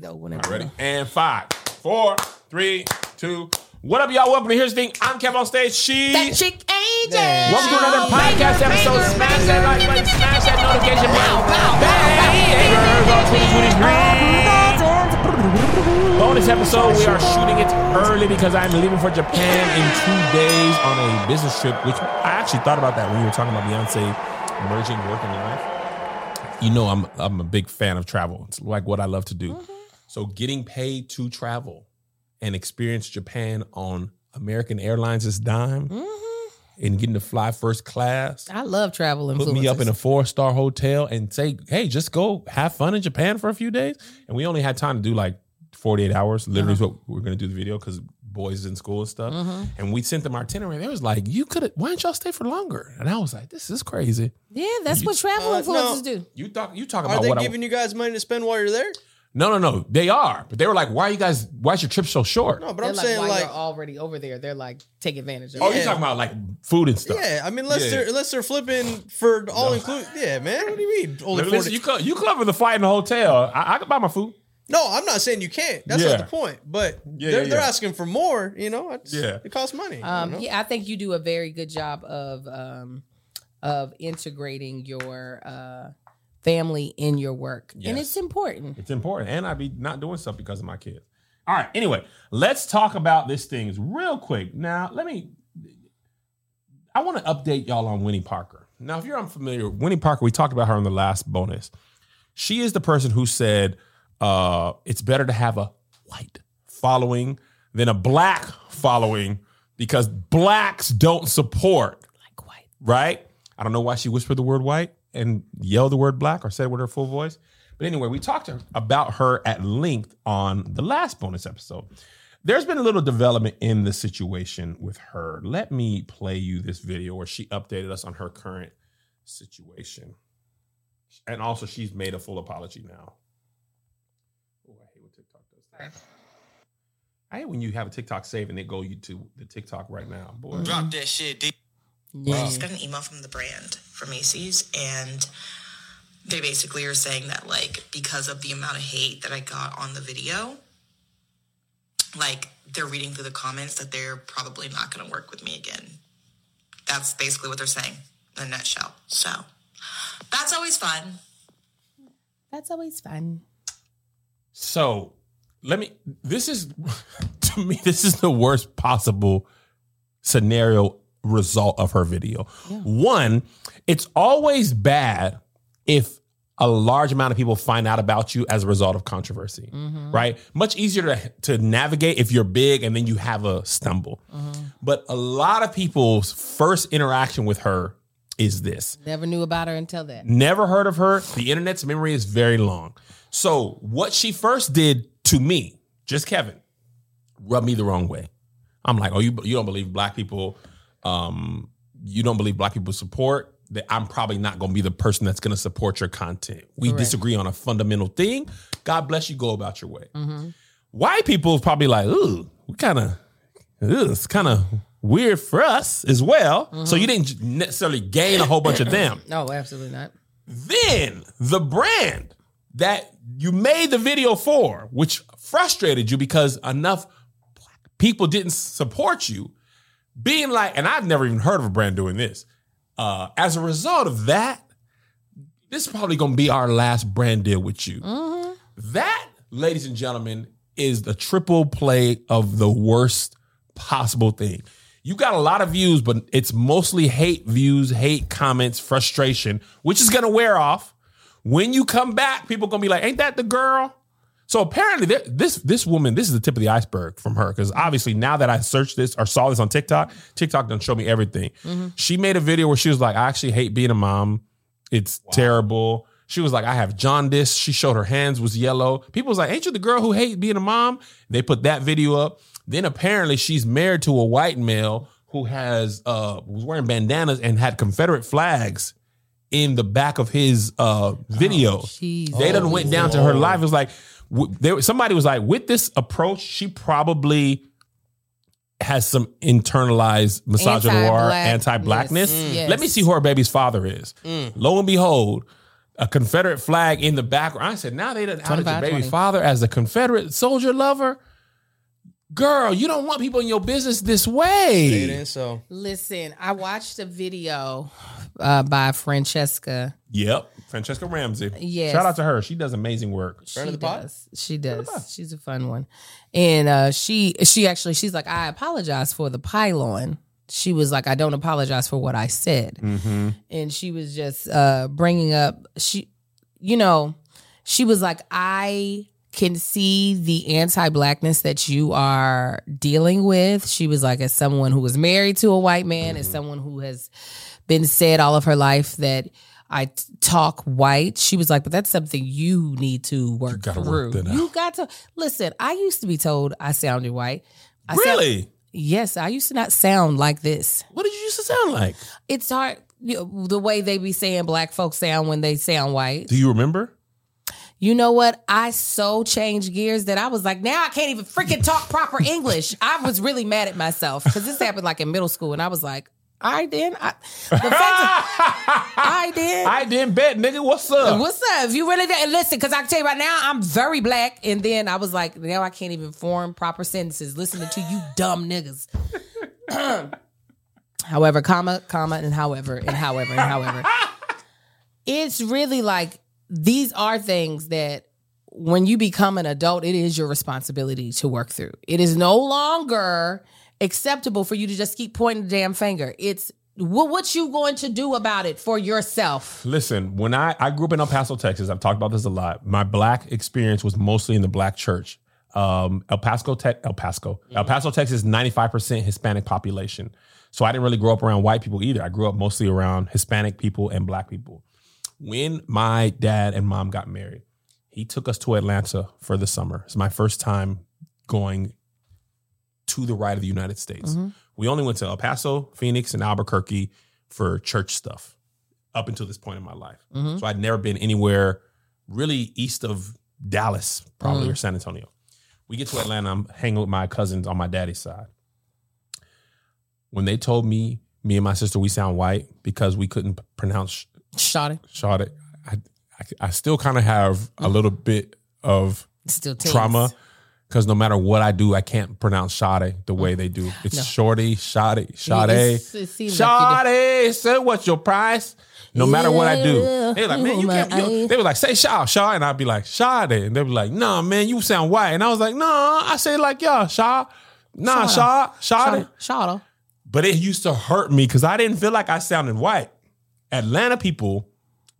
though. Whenever Ready? And five, four, three, two. What up, y'all? Welcome to Here's the Thing. I'm Kev on stage. She. That chick AJ. Welcome to another podcast episode. Smash that like button, smash that notification bell. Bang! Bonus episode. We are shooting it early because I'm leaving for Japan in two days on a business trip, which I actually thought about that when you were talking about Beyonce merging work and life. You know, I'm I'm a big fan of travel. It's like what I love to do. So getting paid to travel and experience Japan on American Airlines' dime mm-hmm. and getting to fly first class I love travel put me up in a four star hotel and say, hey, just go have fun in Japan for a few days. Mm-hmm. And we only had time to do like 48 hours. Literally, is uh-huh. what we are going to do the video because boys is in school and stuff. Mm-hmm. And we sent them our itinerary. They was like, you could have, why didn't y'all stay for longer? And I was like, this is crazy. Yeah, that's what travel Uh, influencers no. do. You talk, you talk Are about they what giving I, you guys money to spend while you're there? No, no, no, they are. But they were like, why are you guys, why is your trip so short? No, but They're I'm like, saying while like, you're already over there, they're like, take advantage of Oh, it. you're talking about like food and stuff. yeah. I mean, unless Yeah. they're unless they're flipping for all include. Yeah, man. What do you mean? Only Listen, 40? you, co- you cover the flight in the hotel. I, I can buy my food. no, I'm not saying you can't. That's Yeah. not the point. But Yeah, they're, yeah, they're yeah. asking for more. You know, it's, Yeah. it costs money. I Um, don't know. yeah, I think you do a very good job of um, of integrating your uh, family in your work, and it's important. It's important. And I'd be not doing stuff because of my kids. All right. Anyway, let's talk about this things real quick. Now, let me. I want to update y'all on Winnie Parker. Now, if you're unfamiliar, Winnie Parker, we talked about her in the last bonus. She is the person who said uh, it's better to have a white following than a black following because blacks don't support Like white. right? I don't know why she whispered the word white and yelled the word black or said it with her full voice. But anyway, we talked to about her at length on the last bonus episode. There's been a little development in the situation with her. Let me play you this video where she updated us on her current situation. And also, she's made a full apology now. Oh, I hate when TikTok does that. I hate when you have a TikTok save and it go you to the TikTok right now, boy. Drop that shit, D. Yeah. I just got an email from the brand from Macy's, and they basically are saying that like because of the amount of hate that I got on the video, like they're reading through the comments that they're probably not going to work with me again. That's basically what they're saying in a nutshell. So that's always fun. That's always fun. So let me. This is to me. This is the worst possible scenario result of her video. One, it's always bad if a large amount of people find out about you as a result of controversy, mm-hmm. right? Much easier to, to navigate if you're big and then you have a stumble. Mm-hmm. But a lot of people's first interaction with her is this. Never knew about her until that. Never heard of her. The internet's memory is very long. So what she first did to me, just Kevin, rubbed me the wrong way. I'm like, oh, you you don't believe black people, um, you don't believe black people support. That I'm probably not going to be the person that's going to support your content. We Correct. disagree on a fundamental thing. God bless you. Go about your way. White people is probably like, ooh, we kind of, it's kind of weird for us as well. So you didn't necessarily gain a whole bunch of them. No, absolutely not. Then the brand that you made the video for, which frustrated you because enough people didn't support you, being like, and I've never even heard of a brand doing this. Uh, as a result of that, this is probably going to be our last brand deal with you. That, ladies and gentlemen, is the triple play of the worst possible thing. You got a lot of views, but it's mostly hate views, hate comments, frustration, which is going to wear off. When you come back, people going to be like, "Ain't that the girl?" So apparently, there- this this woman, this is the tip of the iceberg from her, because obviously now that I searched this or saw this on TikTok, TikTok done show me everything. She made a video where she was like, "I actually hate being a mom. It's terrible." She was like, "I have jaundice." She showed her hands was yellow. People was like, "Ain't you the girl who hate being a mom?" They put that video up. Then apparently she's married to a white male who has uh was wearing bandanas and had Confederate flags in the back of his uh video. Jeez. They done went down to her life. It was like w- there somebody was like, with this approach, she probably has some internalized misogynoir, Anti-black- anti-blackness. yes, yes. Let me see who her baby's father is. Lo and behold, a Confederate flag in the background. I said, now they done outed your baby 20. father as a Confederate soldier lover. Girl, you don't want people in your business this It way. is so. Listen, I watched a video uh, by Franchesca. Yep. Franchesca Ramsey. Yes. Shout out to her. She does amazing work. Friend she of the pod? does. She does. She's a fun one. And uh, she she actually she's like, I apologize for the pylon. She was like, I don't apologize for what I said. Mm-hmm. And she was just uh, bringing up she, you know, she was like, I can see the anti-blackness that you are dealing with. She was like, as someone who was married to a white man, as someone who has been said all of her life that I talk white. She was like, but that's something you need to work gotta through. work you got to listen. I used to be told I sounded white. I sound- Really? yes, I used to not sound like this. what did you used to sound like? It's hard. You know, the way they be saying black folks sound when they sound white. Do you remember? You know what? I so changed gears that I was like, now I can't even freaking talk proper English. I was really mad at myself because this happened like in middle school, and I was like, I did. I, the fact I did. I didn't bet, nigga. What's up? What's up? If you really didn't listen, because I can tell you right now, I'm very black. And then I was like, now I can't even form proper sentences listening to you dumb niggas. however, comma, comma, and however, and however, and however. it's really like these are things that when you become an adult, it is your responsibility to work through. It is no longer acceptable for you to just keep pointing the damn finger. It's what what you going to do about it for yourself? Listen, when I, I grew up in El Paso, Texas, I've talked about this a lot. My black experience was mostly in the black church. Um, El Paso, Te- El Paso, El Paso, Texas, ninety five percent Hispanic population. So I didn't really grow up around white people either. I grew up mostly around Hispanic people and black people. When my dad and mom got married, he took us to Atlanta for the summer. It's my first time going to the right of the United States. Mm-hmm. We only went to El Paso, Phoenix, and Albuquerque for church stuff up until this point in my life. Mm-hmm. So I'd never been anywhere really east of Dallas, probably, or mm-hmm. San Antonio. We get to Atlanta, I'm hanging with my cousins on my daddy's side. When they told me, me and my sister, we sound white because we couldn't pronounce Shot it. shot it, I, I, I still kind of have a little bit of Still trauma because no matter what I do, I can't pronounce Sade the way they do. Mm-hmm. It's shorty, Sade, Sade, It's- it seems like Say what's your price? No matter what I do, they were like, man, you can't. You, they were like, say Shaw, Shaw, and I'd be like, Sade, and they were like, nah, man, you sound white, and I was like, nah, I say like yeah, Shaw, nah, Shaw, Sade. Her. But it used to hurt me because I didn't feel like I sounded white. Atlanta people,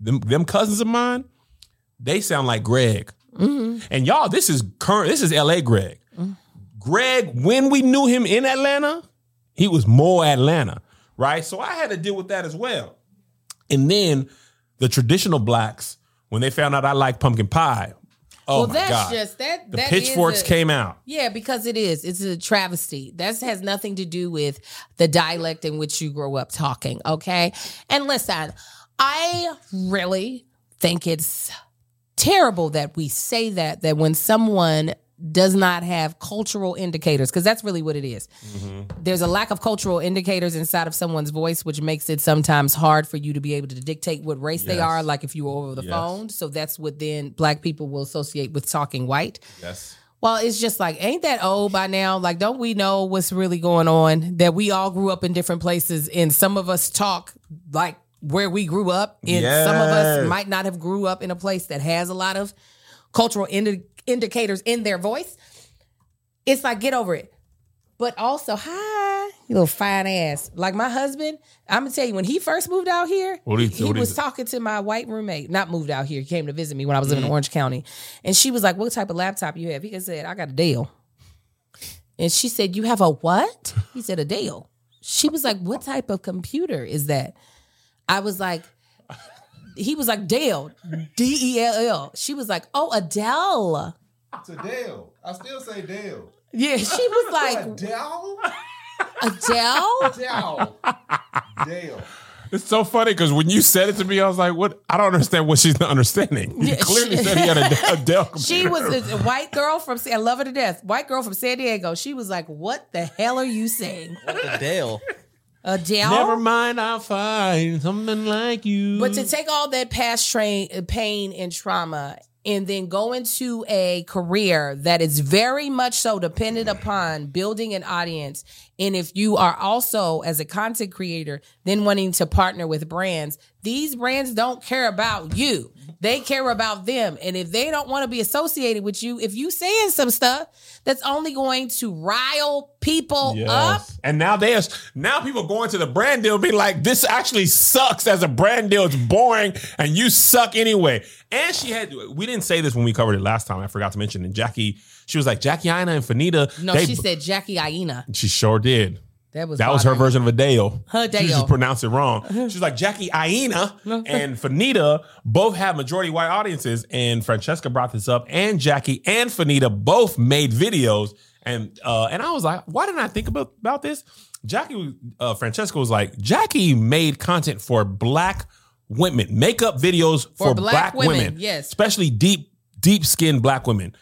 them, them cousins of mine, they sound like Greg. Mm-hmm. And y'all, this is current. This is L.A. Greg. Mm-hmm. Greg, when we knew him in Atlanta, he was more Atlanta, right? So I had to deal with that as well. And then the traditional blacks, when they found out I like pumpkin pie, oh well, my that's god, just that. the that is pitchforks a- came out. Yeah, because it is. It's a travesty. That has nothing to do with the dialect in which you grow up talking. Okay. And listen, I really think it's terrible that we say that, that when someone does not have cultural indicators, because that's really what it is. Mm-hmm. There's a lack of cultural indicators inside of someone's voice, which makes it sometimes hard for you to be able to dictate what race they are, like if you were over the Yes. phone. So that's what then black people will associate with talking white. Yes. Well, it's just like, ain't that old by now? Like, don't we know what's really going on? That we all grew up in different places, and some of us talk like where we grew up, and some of us might not have grew up in a place that has a lot of cultural indi- indicators in their voice. It's like, get over it. But also, hi, you little fine ass. Like my husband, I'm gonna tell you, when he first moved out here, What he what was talking to my white roommate. Not moved out here. He came to visit me when I was living in Orange County, and she was like, "What type of laptop you have?" He said, "I got a Dell." And she said, "You have a what?" He said, "A Dell." She was like, "What type of computer is that?" I was like, he was like Dale, D E L L. She was like, "Oh, Adele." It's a Dale. I still say Dale. Yeah, she was like, Adele. Adele. Adele. Dale. It's so funny because when you said it to me, I was like, "What? I don't understand what she's not understanding." You Yeah, clearly she- said he had a, a Dell computer. She was a, a white girl from. I love her to death. White girl from San Diego. She was like, "What the hell are you saying?" What the Dale. Adele. Never mind, I'll find something like you. But to take all that past train uh, pain and trauma and then go into a career that is very much so dependent upon building an audience. And if you are also, as a content creator, then wanting to partner with brands, these brands don't care about you. They care about them. And if they don't want to be associated with you, if you saying some stuff that's only going to rile people up, And now there's now people going to the brand deal be like, this actually sucks as a brand deal. It's boring and you suck anyway. And she had to. we didn't say this when we covered it last time. I forgot to mention. And Jackie, she was like, Jackie Aina and Fanita. no, they- she said Jackie Aina. she sure did. That was That was her version of Adele. Adele. She just pronounced it wrong. She's like Jackie Aina and Fanita both have majority white audiences, and Franchesca brought this up, and Jackie and Fanita both made videos, and uh, and I was like, why didn't I think about about this? Jackie, uh, Franchesca was like, Jackie made content for black women, makeup videos for, black black, women, women, yes. especially deep deep skinned black women.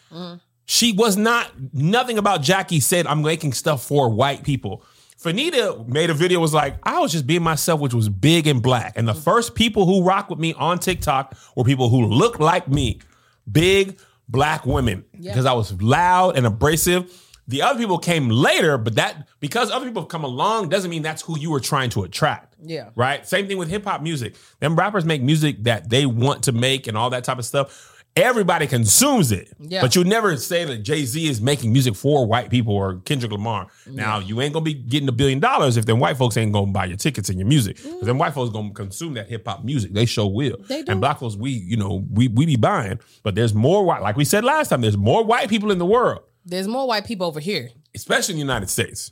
She was not nothing about Jackie said I'm making stuff for white people. Fanita made a video was like I was just being myself, which was big and black. And the mm-hmm. first people who rock with me on TikTok were people who look like me, big black women, because I was loud and abrasive. The other people came later, but that because other people have come along doesn't mean that's who you were trying to attract. Yeah. Right? Same thing with hip hop music. Them rappers make music that they want to make and all that type of stuff. Everybody consumes it. Yeah. But you never say that Jay Z is making music for white people or Kendrick Lamar. Now, you ain't gonna be getting a billion dollars if them white folks ain't gonna buy your tickets and your music. Mm. Because them white folks gonna consume that hip hop music. They sure will. They do. And black folks, we, you know, we we be buying. But there's more white, like we said last time, there's more white people in the world, There's more white people over here. especially in the United States.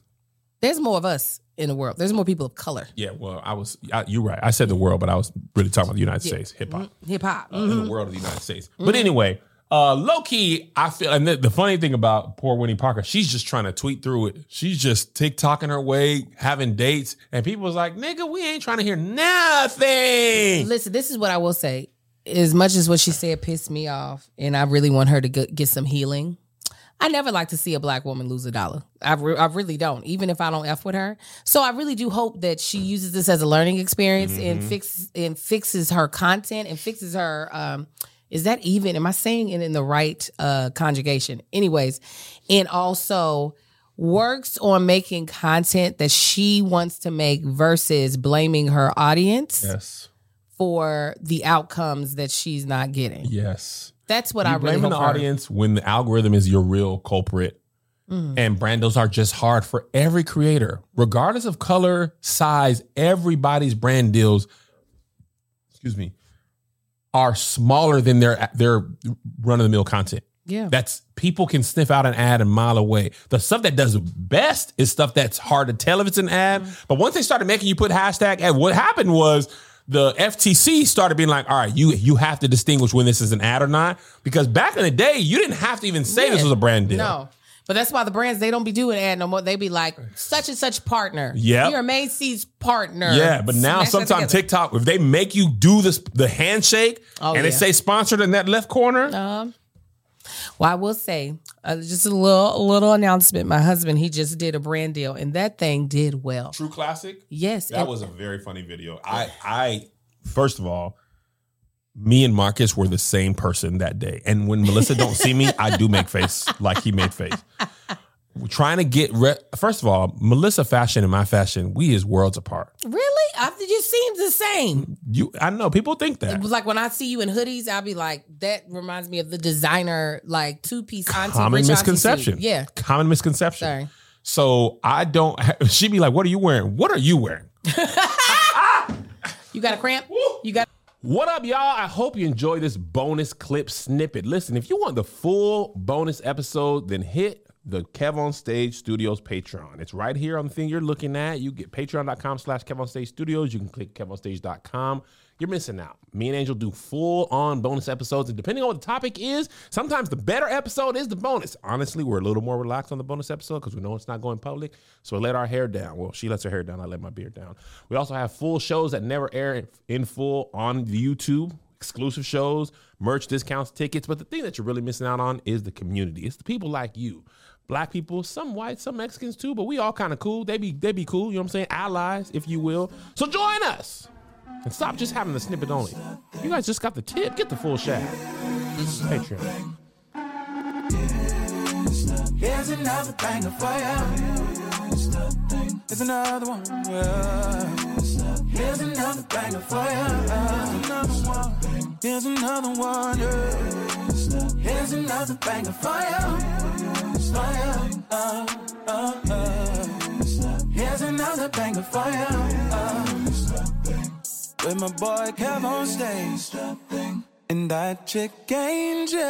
There's more of us in the world. There's more people of color. Yeah, well, I was I, you're right. I said the world, but I was really talking about the United States, hip hop. Hip hop. uh, in the world of the United States. But anyway, uh, low key, I feel, and the, the funny thing about poor Winnie Parker, she's just trying to tweet through it. She's just TikToking her way, having dates, and people was like, "Nigga, we ain't trying to hear nothing." Listen, this is what I will say. As much as what she said pissed me off, and I really want her to get, get some healing. I never like to see a black woman lose a dollar. I, re- I really don't, even if I don't f with her. So I really do hope that she uses this as a learning experience and fix and fixes her content and fixes her. Um, is that even? Am I saying it in the right uh, conjugation? Anyways, and also works on making content that she wants to make versus blaming her audience Yes, for the outcomes that she's not getting. yes. That's what You I really hope the audience when the algorithm is your real culprit. Mm. And brandos are just hard for every creator, regardless of color, size. Everybody's brand deals, excuse me, are smaller than their their run of the mill content. Yeah. That's people can sniff out an ad a mile away. The stuff that does best is stuff that's hard to tell if it's an ad. Mm. But once they started making you put hashtag ad, what happened was the FTC started being like, all right, you you have to distinguish when this is an ad or not. Because back in the day, you didn't have to even say this was a brand deal. No. But that's why the brands they don't be doing ad no more. They be like such and such partner. Yeah, You're Macy's partner. Yeah, but now sometimes. TikTok, if they make you do this the handshake Oh, and yeah. say sponsored in that left corner, Um, well, I will say uh, just a little a little announcement. My husband he just did a brand deal, and that thing did well. True Classic. Yes, That and- was a very funny video. I I first of all, me and Marcus were the same person that day. And when Melissa don't see me, I do make face like he made face. We're trying to get re- first of all, Melissa fashion and my fashion, we is worlds apart. really. I it just seems the same. You I know people think It that. was like when I see you in hoodies, I'll be like, that reminds me of the designer like two piece auntie. Common auntie misconception. suit. Yeah. Common misconception. Sorry. So I don't she'd be like, What are you wearing? What are you wearing? You got a cramp? You got What up, y'all? I hope you enjoy this bonus clip snippet. Listen, if you want the full bonus episode, then hit the Kev on Stage Studios Patreon. It's right here on the thing you're looking at. You get patreon.com slash Kev on Stage Studios. You can click kevonstage.com. You're missing out. Me and Angel do full on bonus episodes, and depending on what the topic is, sometimes the better episode is the bonus. Honestly, we're a little more relaxed on the bonus episode because we know it's not going public. So we let our hair down. Well, she lets her hair down. I let my beard down. We also have full shows that never air in- full on the YouTube exclusive shows, merch discounts, tickets. But the thing that you're really missing out on is the community. It's the people like you. Black people, some white, some Mexicans too, but we all kind of cool. They be they be cool, you know what I'm saying? Allies, if you will. So join us. And stop just having the snippet only. You guys just got the tip. Get the full shaft. Patreon. Here's another banger for ya. Here's another one. Yeah. Here's another banger for ya. Here's another one. Here's another banger for ya. For. Uh, uh, uh. Here's another banger for ya. Uh. With my boy Kev on stage. And that chick angel.